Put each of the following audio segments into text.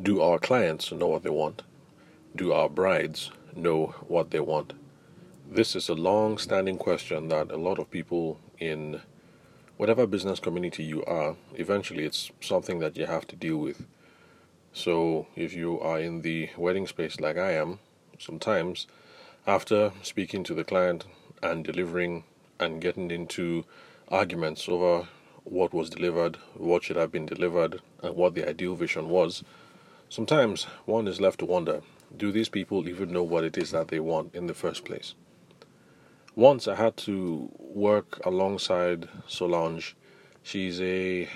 Do our clients know what they want? Do our brides know what they want? This is a long standing question that a lot of people in whatever business community you are, eventually it's something that you have to deal with. So if you are in the wedding space like I am, sometimes after speaking to the client and delivering and getting into arguments over what was delivered, what should have been delivered, and what the ideal vision was, sometimes one is left to wonder do these people even know what it is that they want in the first place? Once I had to work alongside Solange. She's a,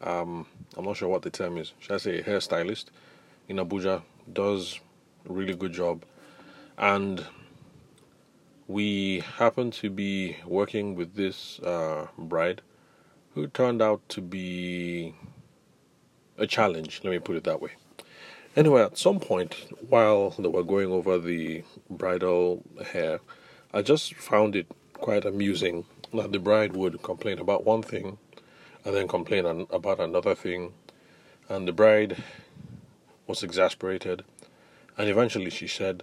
um, I'm not sure what the term is. Should I say a hairstylist in Abuja? Does a really good job. And we happened to be working with this uh, bride who turned out to be a challenge, let me put it that way. Anyway, at some point while they were going over the bridal hair, I just found it quite amusing that the bride would complain about one thing and then complain an- about another thing, and the bride was exasperated, and eventually she said,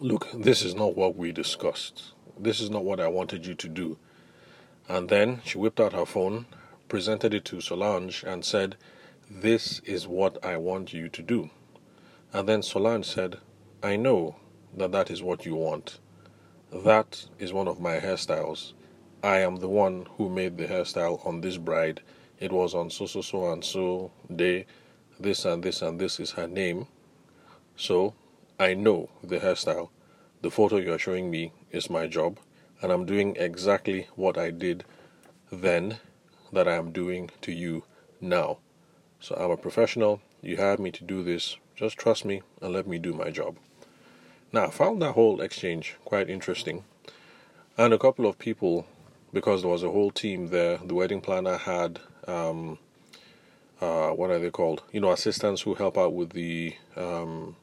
Look, this is not what we discussed. This is not what I wanted you to do. And then she whipped out her phone, presented it to Solange, and said, This is what I want you to do. And then Solange said, I know that that is what you want. That is one of my hairstyles. I am the one who made the hairstyle on this bride. It was on so so so and so day. This and this and this is her name. So I know the hairstyle. The photo you are showing me is my job, and I'm doing exactly what I did then that I am doing to you now. So I'm a professional. You hired me to do this. Just trust me and let me do my job. Now, I found that whole exchange quite interesting. And a couple of people, because there was a whole team there, the wedding planner had, um, uh, what are they called? You know, assistants who help out with the um,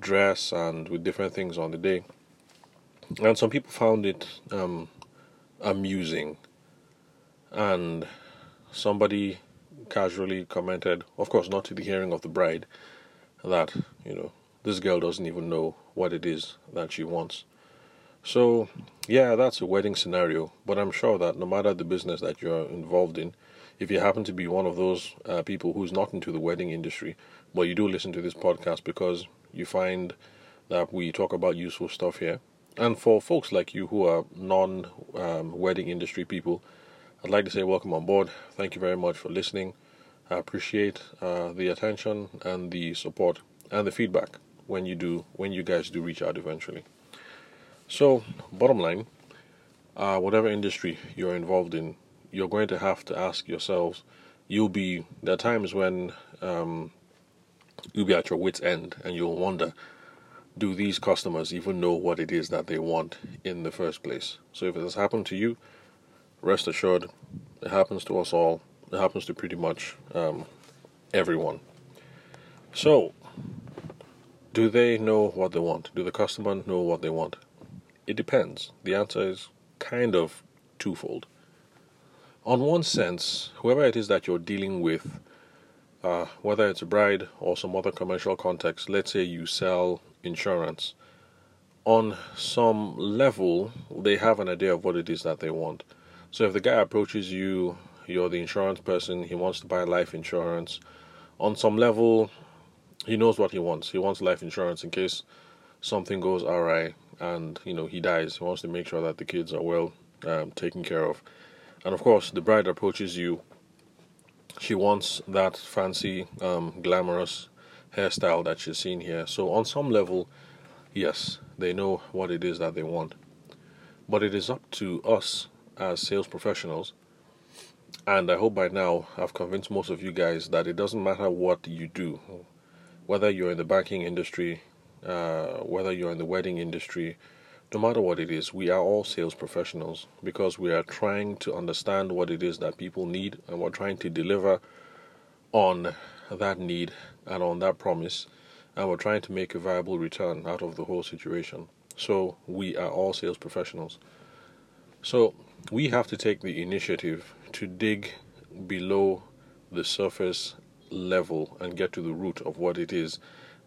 dress and with different things on the day. And some people found it um, amusing. And somebody casually commented, of course, not to the hearing of the bride, that, you know, this girl doesn't even know what it is that she wants. So, yeah, that's a wedding scenario, but I'm sure that no matter the business that you're involved in, if you happen to be one of those uh, people who's not into the wedding industry, but you do listen to this podcast because you find that we talk about useful stuff here. And for folks like you who are non um, wedding industry people, I'd like to say welcome on board. Thank you very much for listening. I appreciate uh, the attention and the support and the feedback when you do when you guys do reach out eventually. So, bottom line, uh, whatever industry you're involved in, you're going to have to ask yourselves. You'll be there are times when um, you'll be at your wits' end and you'll wonder do these customers even know what it is that they want in the first place? So if it has happened to you, rest assured, it happens to us all. It happens to pretty much um, everyone. So, do they know what they want? Do the customer know what they want? It depends. The answer is kind of twofold. On one sense, whoever it is that you're dealing with uh, whether it's a bride or some other commercial context, let's say you sell insurance, on some level, they have an idea of what it is that they want. So if the guy approaches you, you're the insurance person, he wants to buy life insurance, on some level, he knows what he wants. He wants life insurance in case something goes awry and you know he dies. He wants to make sure that the kids are well um, taken care of. And of course, the bride approaches you she wants that fancy, um, glamorous hairstyle that she's seen here. So, on some level, yes, they know what it is that they want. But it is up to us as sales professionals, and I hope by now I've convinced most of you guys that it doesn't matter what you do, whether you're in the banking industry, uh, whether you're in the wedding industry, no matter what it is, we are all sales professionals because we are trying to understand what it is that people need and we're trying to deliver on that need and on that promise and we're trying to make a viable return out of the whole situation. So we are all sales professionals. So we have to take the initiative to dig below the surface level and get to the root of what it is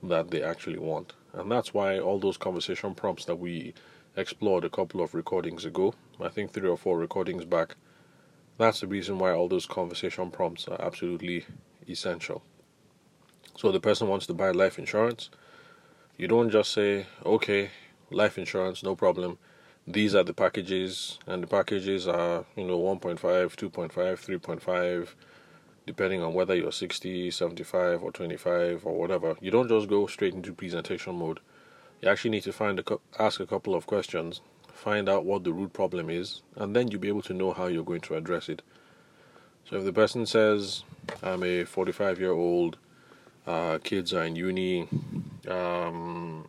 that they actually want. And that's why all those conversation prompts that we explored a couple of recordings ago, I think three or four recordings back, that's the reason why all those conversation prompts are absolutely essential. So the person wants to buy life insurance. You don't just say, okay, life insurance, no problem. These are the packages, and the packages are, you know, 1.5, 2.5, 3.5, depending on whether you're 60, 75, or 25, or whatever. You don't just go straight into presentation mode. You actually need to find a, ask a couple of questions, find out what the root problem is, and then you'll be able to know how you're going to address it. So if the person says, I'm a 45 year old, uh, kids are in uni, um,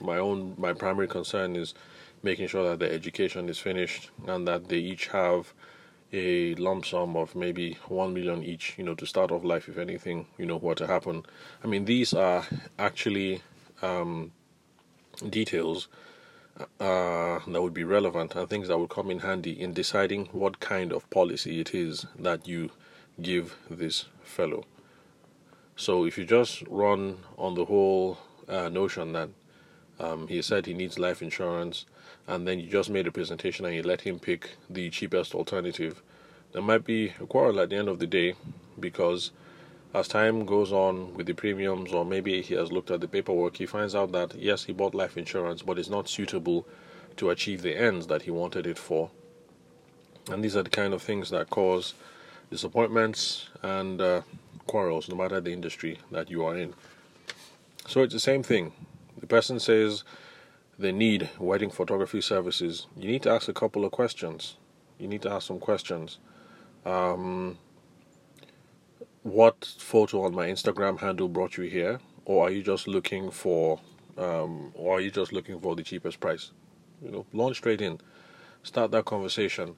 my own my primary concern is making sure that the education is finished and that they each have a lump sum of maybe one million each, you know, to start off life if anything, you know, were to happen. I mean, these are actually um, details uh, that would be relevant and things that would come in handy in deciding what kind of policy it is that you give this fellow. So if you just run on the whole uh, notion that um, he said he needs life insurance, and then you just made a presentation and you let him pick the cheapest alternative, there might be a quarrel at the end of the day because as time goes on with the premiums, or maybe he has looked at the paperwork, he finds out that yes, he bought life insurance, but it's not suitable to achieve the ends that he wanted it for. And these are the kind of things that cause disappointments and uh, quarrels, no matter the industry that you are in. So it's the same thing. The person says they need wedding photography services. You need to ask a couple of questions. You need to ask some questions. Um, what photo on my Instagram handle brought you here, or are you just looking for, um, or are you just looking for the cheapest price? You know, launch straight in, start that conversation.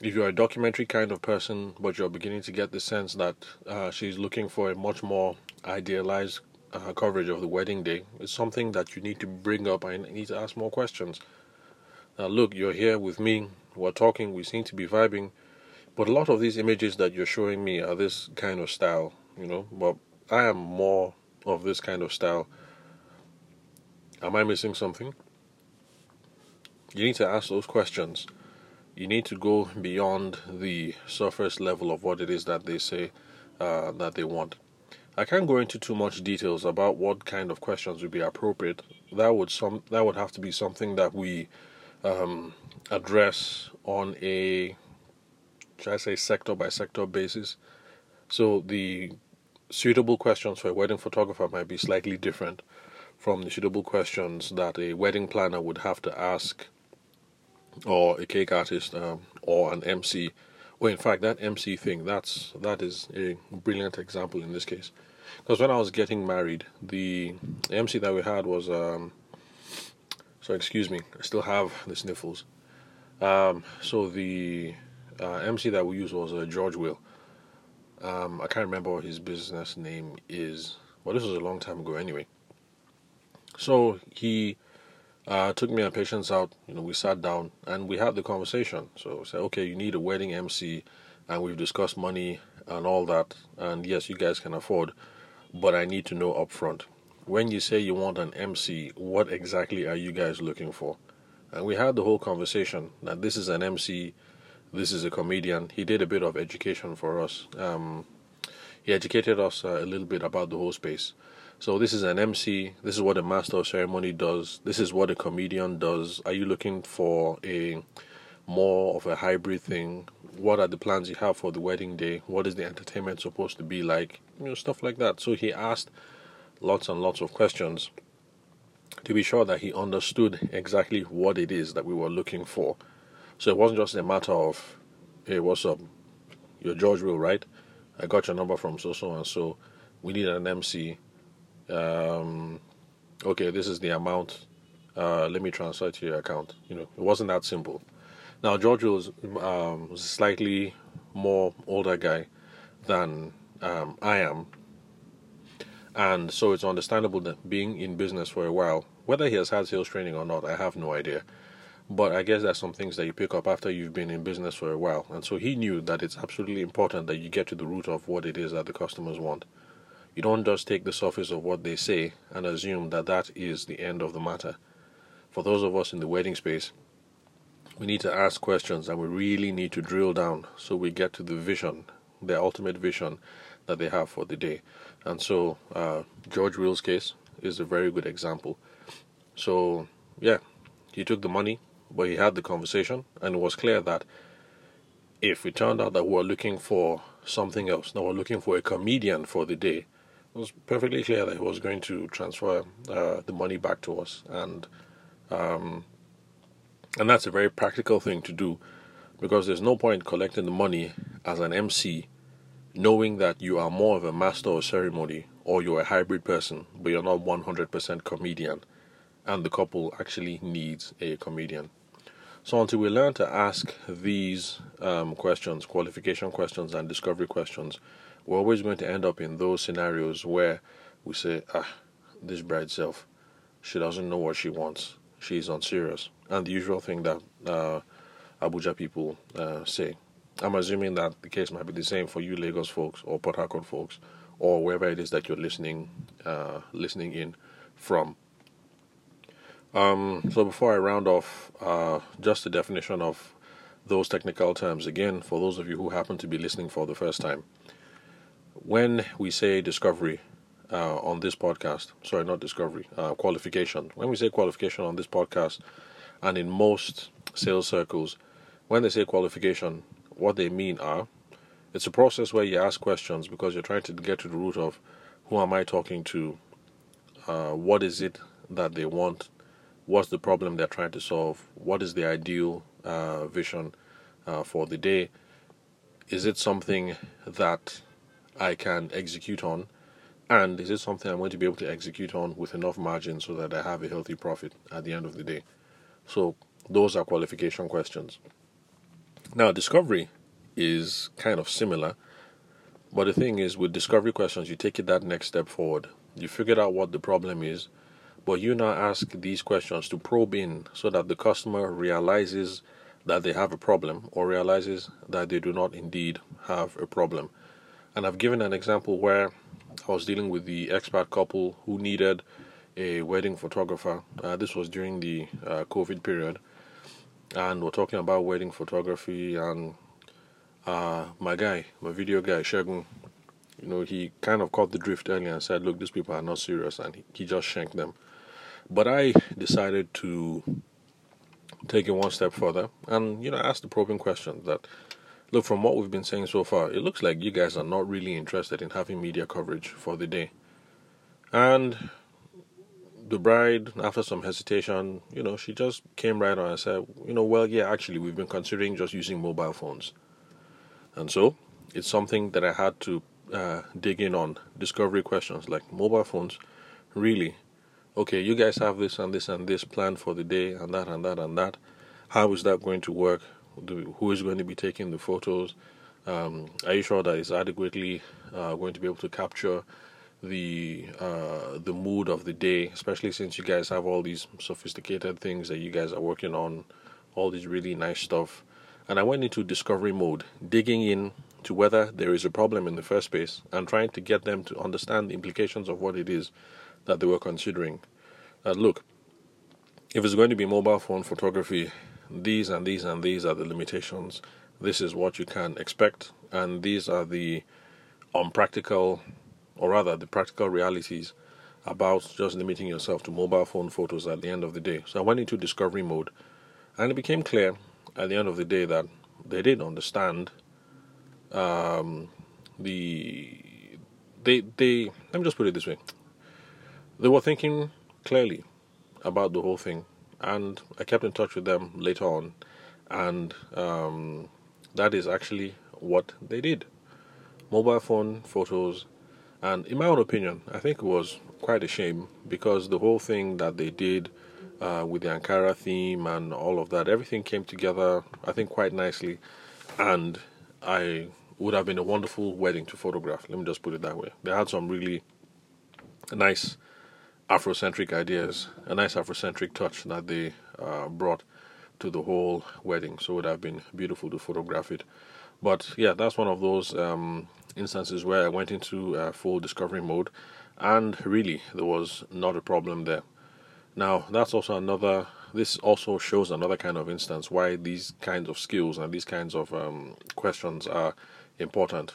If you're a documentary kind of person, but you're beginning to get the sense that uh, she's looking for a much more idealized uh, coverage of the wedding day, it's something that you need to bring up I need to ask more questions. Now, look, you're here with me, we're talking, we seem to be vibing but a lot of these images that you're showing me are this kind of style, you know. But I am more of this kind of style. Am I missing something? You need to ask those questions. You need to go beyond the surface level of what it is that they say uh, that they want. I can't go into too much details about what kind of questions would be appropriate. That would some that would have to be something that we um, address on a should I say, sector by sector basis. So the suitable questions for a wedding photographer might be slightly different from the suitable questions that a wedding planner would have to ask, or a cake artist, um, or an MC. Well, in fact, that MC thing that's that is a brilliant example in this case, because when I was getting married, the MC that we had was um, so excuse me, I still have the sniffles. Um, so the uh, MC that we used was uh, George Will. Um, I can't remember what his business name is, but this was a long time ago anyway. So he uh, took me and Patience out. You know, we sat down and we had the conversation. So I said, okay, you need a wedding MC, and we've discussed money and all that. And yes, you guys can afford, but I need to know upfront. When you say you want an MC, what exactly are you guys looking for? And we had the whole conversation that this is an MC this is a comedian. He did a bit of education for us. Um, he educated us uh, a little bit about the whole space. So this is an MC. This is what a master of ceremony does. This is what a comedian does. Are you looking for a more of a hybrid thing? What are the plans you have for the wedding day? What is the entertainment supposed to be like? You know, stuff like that. So he asked lots and lots of questions to be sure that he understood exactly what it is that we were looking for. So it wasn't just a matter of, hey, what's up? You're George Will, right? I got your number from so so and so. We need an MC. Um, okay, this is the amount. Uh, let me transfer to your account. You know, it wasn't that simple. Now George was, um, was a slightly more older guy than um, I am, and so it's understandable that being in business for a while, whether he has had sales training or not, I have no idea but I guess there's some things that you pick up after you've been in business for a while. And so he knew that it's absolutely important that you get to the root of what it is that the customers want. You don't just take the surface of what they say and assume that that is the end of the matter. For those of us in the wedding space, we need to ask questions and we really need to drill down so we get to the vision, the ultimate vision that they have for the day. And so, uh, George Will's case is a very good example. So, yeah, he took the money, but he had the conversation, and it was clear that if it turned out that we were looking for something else, now we're looking for a comedian for the day, it was perfectly clear that he was going to transfer uh, the money back to us, and um, and that's a very practical thing to do, because there's no point collecting the money as an MC, knowing that you are more of a master of ceremony or you're a hybrid person, but you're not 100% comedian, and the couple actually needs a comedian. So until we learn to ask these um, questions, qualification questions and discovery questions, we're always going to end up in those scenarios where we say, ah, this bride self, she doesn't know what she wants. She's unserious. And the usual thing that uh, Abuja people uh, say. I'm assuming that the case might be the same for you Lagos folks or Port Harcourt folks or wherever it is that you're listening uh, listening in from. Um, so before I round off, uh, just the definition of those technical terms again for those of you who happen to be listening for the first time. When we say discovery uh, on this podcast, sorry, not discovery, uh, qualification. When we say qualification on this podcast, and in most sales circles, when they say qualification, what they mean are it's a process where you ask questions because you're trying to get to the root of who am I talking to, uh, what is it that they want, what's the problem they're trying to solve, what is the ideal uh, vision uh, for the day, is it something that I can execute on, and is it something I'm going to be able to execute on with enough margin so that I have a healthy profit at the end of the day. So those are qualification questions. Now, discovery is kind of similar. But the thing is, with discovery questions, you take it that next step forward. You figured out what the problem is, but you now ask these questions to probe in so that the customer realizes that they have a problem or realizes that they do not indeed have a problem. And I've given an example where I was dealing with the expat couple who needed a wedding photographer. Uh, this was during the uh, COVID period. And we're talking about wedding photography and uh, my guy, my video guy, Shagun, you know, he kind of caught the drift earlier and said, look, these people are not serious, and he, he just shanked them. But I decided to take it one step further and, you know, ask the probing question that, look, from what we've been saying so far, it looks like you guys are not really interested in having media coverage for the day. And the bride, after some hesitation, you know, she just came right on and said, you know, well, yeah, actually, we've been considering just using mobile phones. And so it's something that I had to uh, dig in on discovery questions like mobile phones. Really, okay, you guys have this and this and this planned for the day, and that and that and that. How is that going to work? Who is going to be taking the photos? Um, are you sure that it's adequately uh, going to be able to capture the uh, the mood of the day, especially since you guys have all these sophisticated things that you guys are working on, all these really nice stuff and I went into discovery mode, digging in to whether there is a problem in the first place and trying to get them to understand the implications of what it is that they were considering. Uh, look, if it's going to be mobile phone photography, these and these and these are the limitations. This is what you can expect, and these are the unpractical, or rather, the practical realities about just limiting yourself to mobile phone photos at the end of the day. So I went into discovery mode, and it became clear at the end of the day that they didn't understand um, the they they let me just put it this way they were thinking clearly about the whole thing and I kept in touch with them later on and um, that is actually what they did mobile phone photos and in my own opinion I think it was quite a shame because the whole thing that they did uh, with the Ankara theme and all of that. Everything came together, I think, quite nicely, and I would have been a wonderful wedding to photograph. Let me just put it that way. They had some really nice Afrocentric ideas, a nice Afrocentric touch that they uh, brought. to the whole wedding. So it would have been beautiful to photograph it. But yeah, that's one of those um, instances where I went into uh, full discovery mode, and really there was not a problem there. Now that's also another. This also shows another kind of instance why these kinds of skills and these kinds of um, questions are important.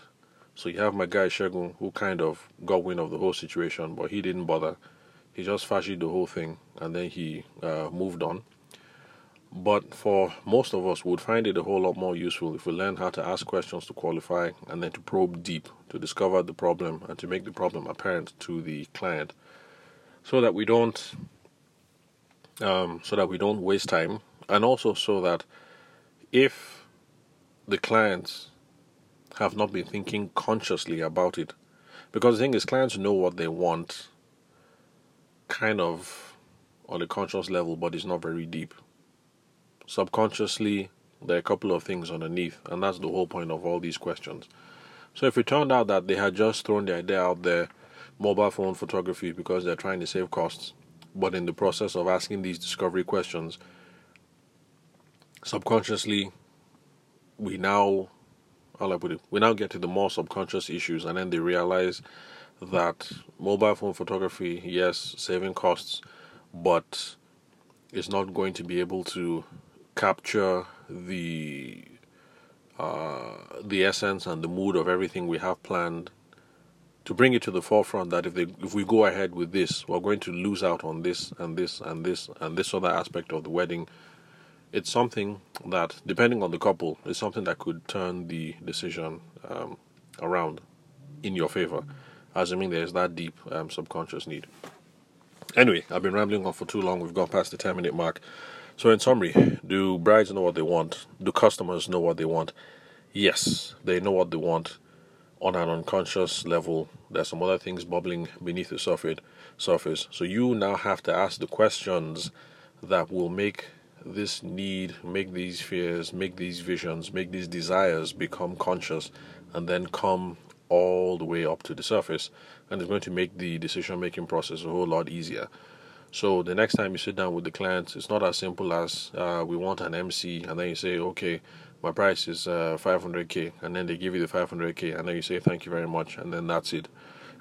So you have my guy Shagun, who kind of got wind of the whole situation, but he didn't bother. He just fashied the whole thing and then he uh, moved on. But for most of us, we would find it a whole lot more useful if we learn how to ask questions to qualify and then to probe deep to discover the problem and to make the problem apparent to the client, so that we don't, um, so that we don't waste time, and also so that if the clients have not been thinking consciously about it. Because the thing is, clients know what they want kind of on a conscious level, but it's not very deep. Subconsciously, there are a couple of things underneath, and that's the whole point of all these questions. So if it turned out that they had just thrown the idea out there, mobile phone photography, because they're trying to save costs, but in the process of asking these discovery questions, subconsciously, we now how I put it, we now get to the more subconscious issues, and then they realize that mobile phone photography, yes, saving costs, but it's not going to be able to capture the uh, the essence and the mood of everything we have planned to bring it to the forefront that if they if we go ahead with this we're going to lose out on this and this and this and this other aspect of the wedding. It's something that, depending on the couple, is something that could turn the decision um, around in your favor, assuming there's that deep um, subconscious need. Anyway, I've been rambling on for too long. We've gone past the 10 minute mark. So, in summary, do brides know what they want? Do customers know what they want? Yes, they know what they want on an unconscious level. There's some other things bubbling beneath the surface. Surface. So you now have to ask the questions that will make this need, make these fears, make these visions, make these desires become conscious and then come all the way up to the surface. And it's going to make the decision making process a whole lot easier. So the next time you sit down with the client, it's not as simple as uh, we want an MC, and then you say, okay, my price is uh, 500k, and then they give you the 500k, and then you say thank you very much, and then that's it.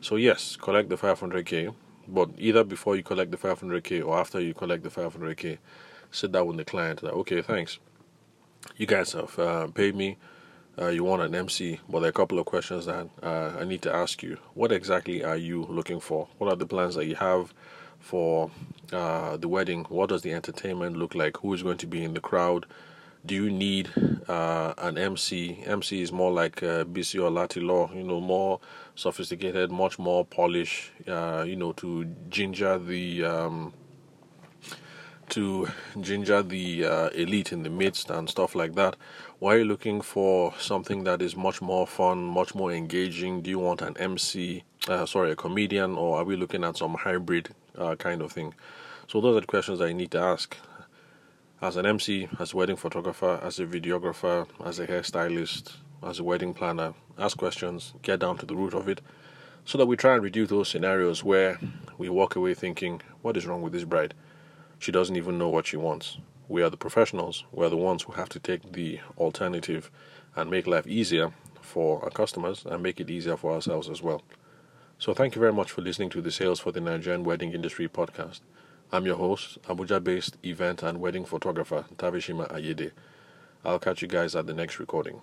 So yes, collect the 500k, but either before you collect the 500k or after you collect the 500k, sit down with the client that okay thanks you guys have uh, paid me uh, you want an MC, but there are a couple of questions that uh, I need to ask you. What exactly are you looking for? What are the plans that you have for uh, the wedding? What does the entertainment look like? Who is going to be in the crowd? Do you need uh, an MC? MC is more like uh, BC or Latilo, you know, more sophisticated, much more polished, uh, you know, to ginger the um, to ginger the uh, elite in the midst and stuff like that? Why are you looking for something that is much more fun, much more engaging? Do you want an MC, uh, sorry, a comedian, or are we looking at some hybrid uh, kind of thing? So those are the questions you need to ask. As an MC, as a wedding photographer, as a videographer, as a hairstylist, as a wedding planner, ask questions, get down to the root of it, so that we try and reduce those scenarios where we walk away thinking, what is wrong with this bride? She doesn't even know what she wants. We are the professionals. We are the ones who have to take the alternative and make life easier for our customers and make it easier for ourselves as well. So, thank you very much for listening to the Sales for the Nigerian Wedding Industry podcast. I'm your host, Abuja based event and wedding photographer Tavishima Ayede. I'll catch you guys at the next recording.